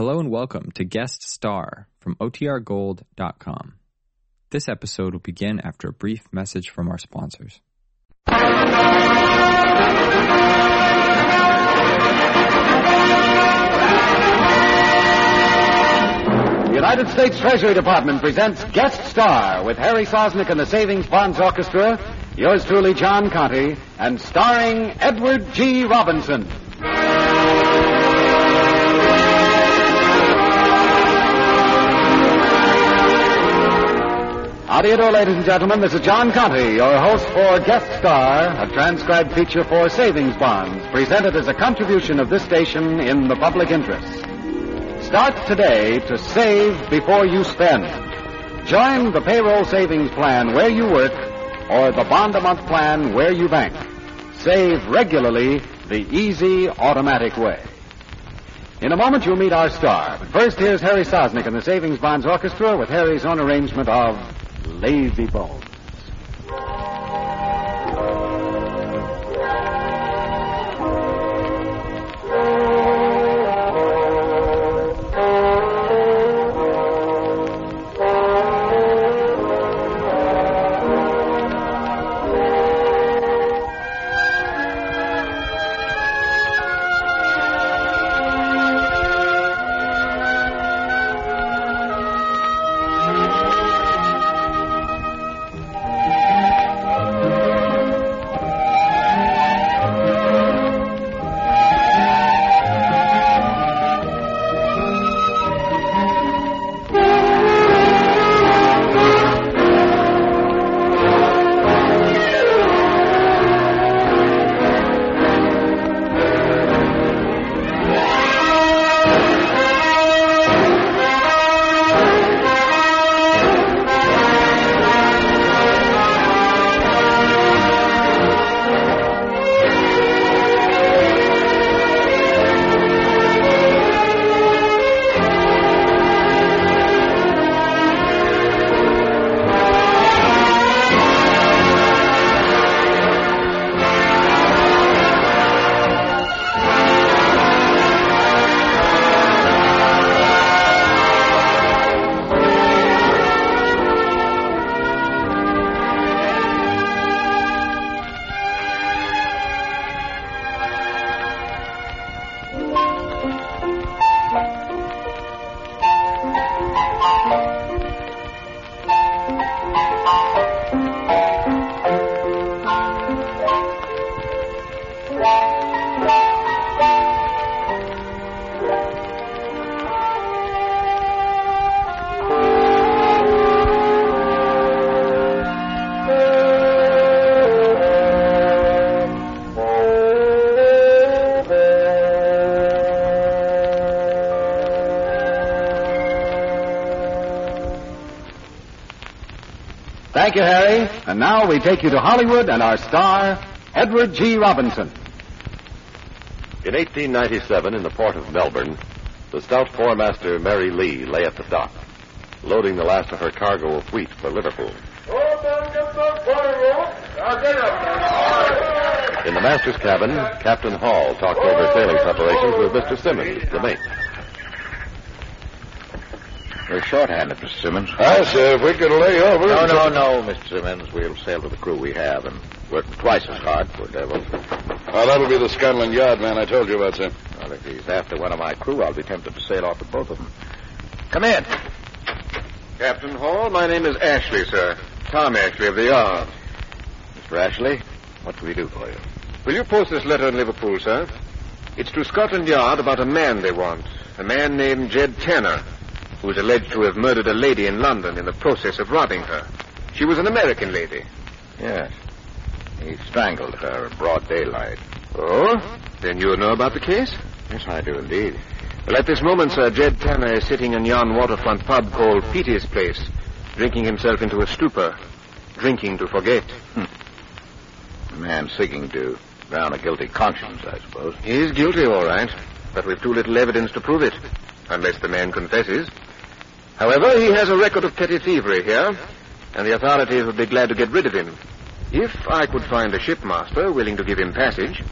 Hello and welcome to Guest Star from OTRGold.com. This episode will begin after a brief message from our sponsors. The United States Treasury Department presents Guest Star with Harry Sosnick and the Savings Bonds Orchestra, yours truly, John Conte, and starring Edward G. Robinson. How do you do, ladies and gentlemen? This is John Conte, your host for Guest Star, a transcribed feature for savings bonds, presented as a contribution of this station in the public interest. Start today to save before you spend. Join the payroll savings plan where you work or the bond a month plan where you bank. Save regularly the easy, automatic way. In a moment, you'll meet our star. But first, here's Harry Sosnick and the Savings Bonds Orchestra with Harry's own arrangement of Lazy Bones. Thank you, Harry. And now we take you to Hollywood and our star, Edward G. Robinson. In 1897, in the port of Melbourne, the stout four-master Mary Lee lay at the dock, loading the last of her cargo of wheat for Liverpool. In the master's cabin, Captain Hall talked over sailing preparations with Mr. Simmons, the mate. We're shorthanded, Mr. Simmons. I say, if we could lay over. No, no, no, Mr. Simmons. We'll sail to the crew we have and work twice as hard for devils. Well, that'll be the Scotland Yard man I told you about, sir. Well, if he's after one of my crew, I'll be tempted to sail off with both of them. Come in. Captain Hall, my name is Ashley, sir. Tom Ashley of the Yard. Mr. Ashley, what can we do for you? Will you post this letter in Liverpool, sir? It's to Scotland Yard about a man they want. A man named Jed Tanner, who is alleged to have murdered a lady in London in the process of robbing her. She was an American lady. Yes. He strangled her in broad daylight. Oh? Then you know about the case? Yes, I do indeed. Well, at this moment, sir, Jed Tanner is sitting in yon waterfront pub called Petey's Place, drinking himself into a stupor, drinking to forget. Hmm. A man seeking to drown a guilty conscience, I suppose. He is guilty, all right, but we've too little evidence to prove it, unless the man confesses. However, he has a record of petty thievery here, and the authorities would be glad to get rid of him. If I could find a shipmaster willing to give him passage.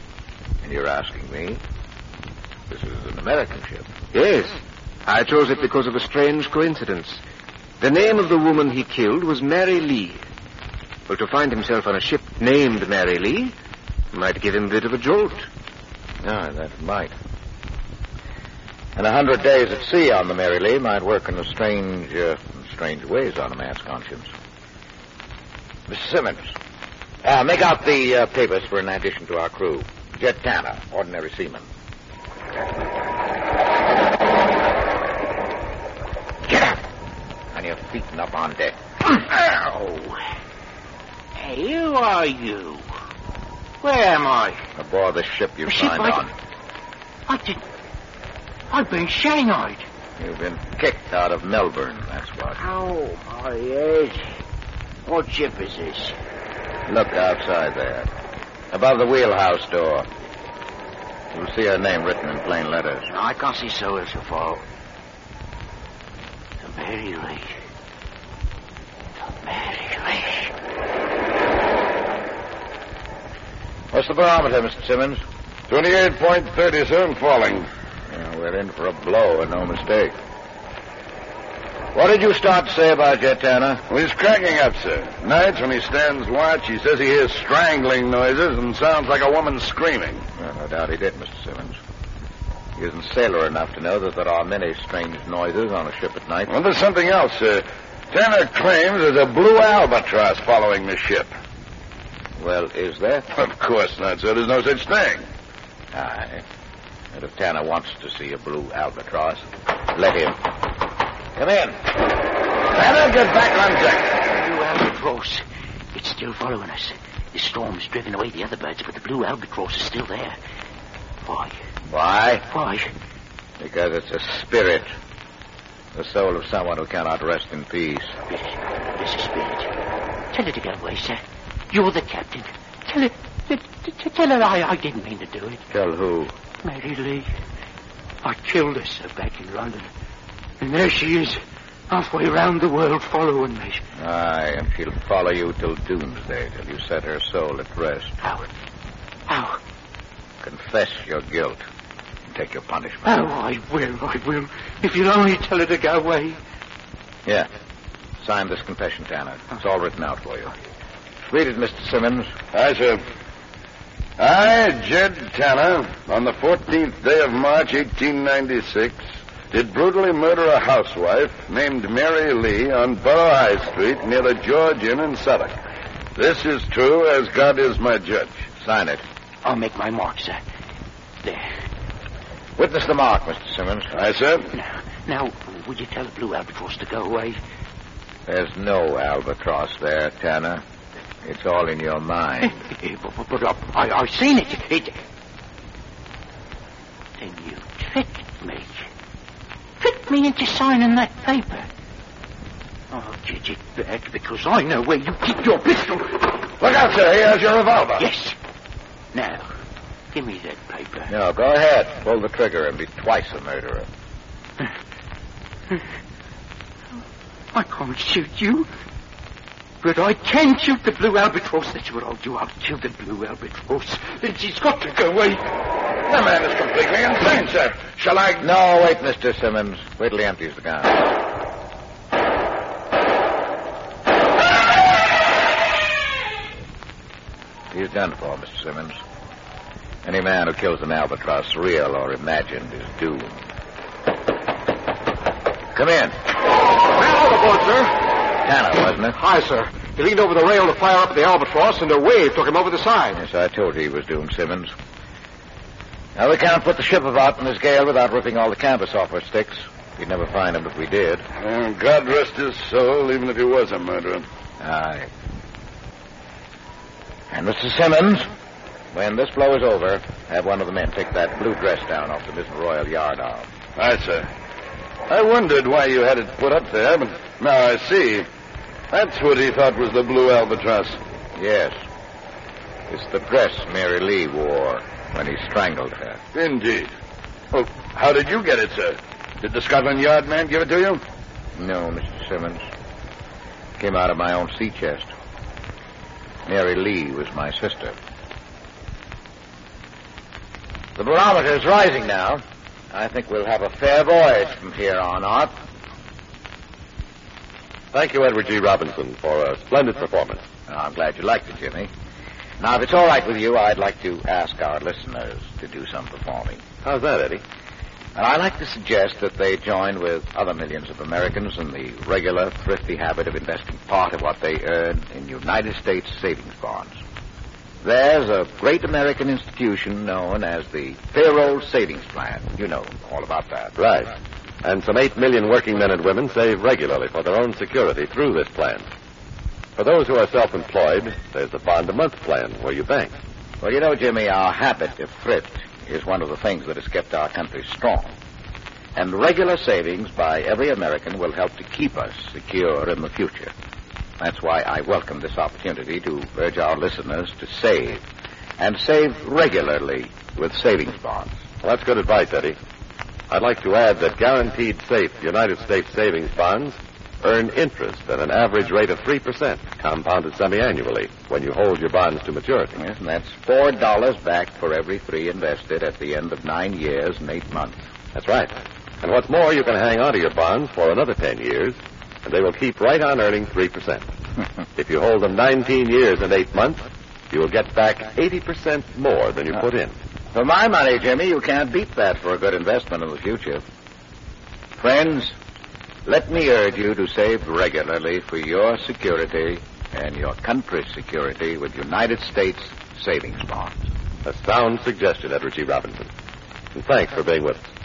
And you're asking me? This is an American ship. Yes. I chose it because of a strange coincidence. The name of the woman he killed was Mary Lee. Well, to find himself on a ship named Mary Lee might give him a bit of a jolt. Ah, that might. And a hundred days at sea on the Mary Lee might work in a strange, uh, strange ways on a man's conscience. Mr. Simmons, uh, make out the uh, papers for an addition to our crew. Jed Tanner, ordinary seaman. Get up! On your feet and up on deck. Ow! Hey, who are you? Where am I? Aboard the ship you The ship signed I- on. I did. I've been shanghaied. You've been kicked out of Melbourne, that's what. Ow, my head. What ship is this? Look outside there. Above the wheelhouse door. You'll see her name written in plain letters. No, I can't see so as so far. The Mary Lee. The Mary Lee. What's the barometer, Mr. Simmons? 28.30, sir, and falling. We're in for a blow, and no mistake. What did you start to say about Jed Tanner? Well, he's cracking up, sir. Nights when he stands watch, he says he hears strangling noises and sounds like a woman screaming. Well, no doubt he did, Mr. Simmons. He isn't sailor enough to know that there are many strange noises on a ship at night. Well, there's something else, sir. Tanner claims there's a blue albatross following the ship. Well, is there? Of course not, sir. There's no such thing. Aye. And if Tanner wants to see a blue albatross, let him. Come in. Tanner, get back on deck. Blue albatross. It's still following us. The storm's driven away the other birds, but the blue albatross is still there. Why? Why? Why? Because it's a spirit. The soul of someone who cannot rest in peace. Yes, there's a spirit. Tell her to get away, sir. You're the captain. Tell her. t- t- t- Tell her I, I didn't mean to do it. Tell who? Mary Lee. I killed her, sir, back in London. And there she is, halfway round the world following me. Aye, and she'll follow you till doomsday, till you set her soul at rest. How? How? Confess your guilt and take your punishment. Oh, I will, I will. If you'll only tell her to go away. Yeah. Sign this confession, Tanner. It's all written out for you. Read it, Mr. Simmons. Aye, sir. I, Jed Tanner, on the 14th day of March, 1896, did brutally murder a housewife named Mary Lee on Borough High Street near the George Inn in Southwark. This is true as God is my judge. Sign it. I'll make my mark, sir. There. Witness the mark, Mr. Simmons. Aye, sir. Now, now, would you tell the blue albatross to go away? There's no albatross there, Tanner. It's all in your mind. But, but, but, I, I've seen it. it. Then you tricked me. Tricked me into signing that paper. I'll get it back because I know where you keep your pistol. Look out, sir. He has your revolver. Yes. Now, give me that paper. no, go ahead. Pull the trigger and be twice a murderer. I can't shoot you. But I can shoot the blue albatross. That's what I'll do. I'll kill the blue albatross. Then she's got to go away. The man is completely insane, sir. Shall I... No, wait, Mr. Simmons. Wait till he empties the gun. He's done for, Mr. Simmons. Any man who kills an albatross, real or imagined, is doomed. Come in. Man Overboard, sir. Tanner, wasn't it? Hi, sir. He leaned over the rail to fire up at the albatross, and a wave took him over the side. Yes, I told you he was doomed, Simmons. Now, we can't put the ship about in this gale without ripping all the canvas off her sticks. We'd never find him if we did. Oh, God rest his soul, even if he was a murderer. Aye. And Mr. Simmons, when this blow is over, have one of the men take that blue dress down off the mizzen royal yard arm. Aye, sir. I wondered why you had it put up there, but now I see. That's what he thought was the blue albatross. Yes. It's the dress Mary Lee wore when he strangled her. Indeed. Oh, how did you get it, sir? Did the Scotland Yard man give it to you? No, Mr. Simmons. Came out of my own sea chest. Mary Lee was my sister. The barometer is rising now. I think we'll have a fair voyage from here on out. Thank you, Edward G. Robinson, for a splendid performance. Oh, I'm glad you liked it, Jimmy. Now, if it's all right with you, I'd like to ask our listeners to do some performing. How's that, Eddie? And I'd like to suggest that they join with other millions of Americans in the regular, thrifty habit of investing part of what they earn in United States savings bonds. There's a great American institution known as the Payroll Savings Plan. You know all about that. Right. And some 8 million working men and women save regularly for their own security through this plan. For those who are self-employed, there's the bond-a-month plan where you bank. Well, you know, Jimmy, our habit of thrift is one of the things that has kept our country strong. And regular savings by every American will help to keep us secure in the future. That's why I welcome this opportunity to urge our listeners to save, and save regularly with savings bonds. Well, that's good advice, Eddie. I'd like to add that guaranteed safe United States savings bonds earn interest at an average rate of 3%, compounded semi-annually, when you hold your bonds to maturity. Yes, and that's four dollars back for every three invested at the end of nine years and eight months. That's right. And what's more, you can hang on to your bonds for another 10 years, and they will keep right on earning 3%. if you hold them 19 years and 8 months, you will get back 80% more than you uh, put in. For my money, Jimmy, you can't beat that for a good investment in the future. Friends, let me urge you to save regularly for your security and your country's security with United States savings bonds. A sound suggestion, Edward G. Robinson. And thanks for being with us.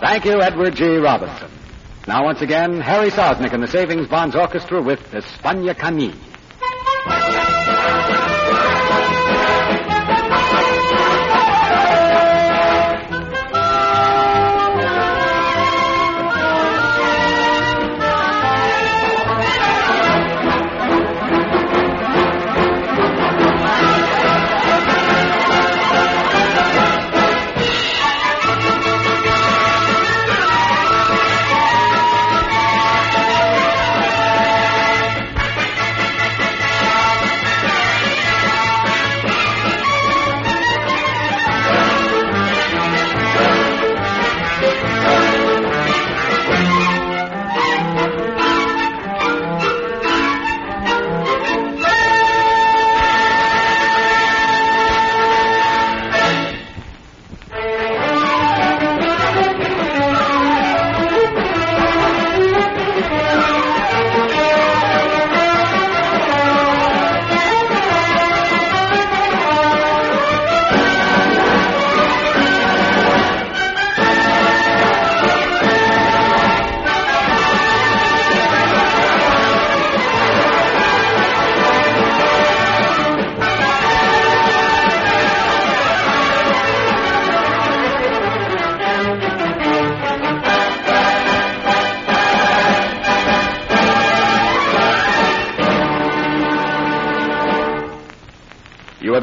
Thank you, Edward G. Robinson. Now, once again, Harry Sosnick and the Savings Bonds Orchestra with España Caní.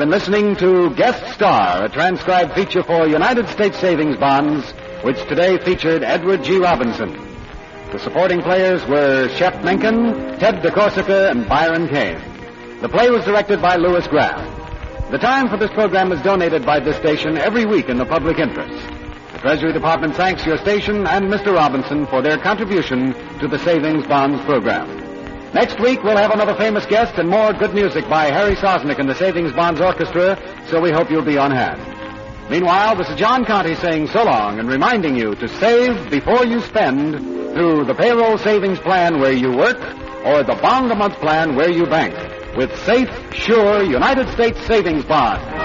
Been listening to Guest Star, a transcribed feature for United States Savings Bonds, which today featured Edward G. Robinson. The supporting players were Shep Menken, Ted de Corsia, and Byron Kane. The play was directed by Louis Graff. The time for this program is donated by this station every week in the public interest. The Treasury Department thanks your station and Mr. Robinson for their contribution to the Savings Bonds program. Next week, we'll have another famous guest and more good music by Harry Sosnick and the Savings Bonds Orchestra, so we hope you'll be on hand. Meanwhile, this is John Conte saying so long and reminding you to save before you spend through the payroll savings plan where you work or the bond a month plan where you bank with safe, sure United States savings bonds.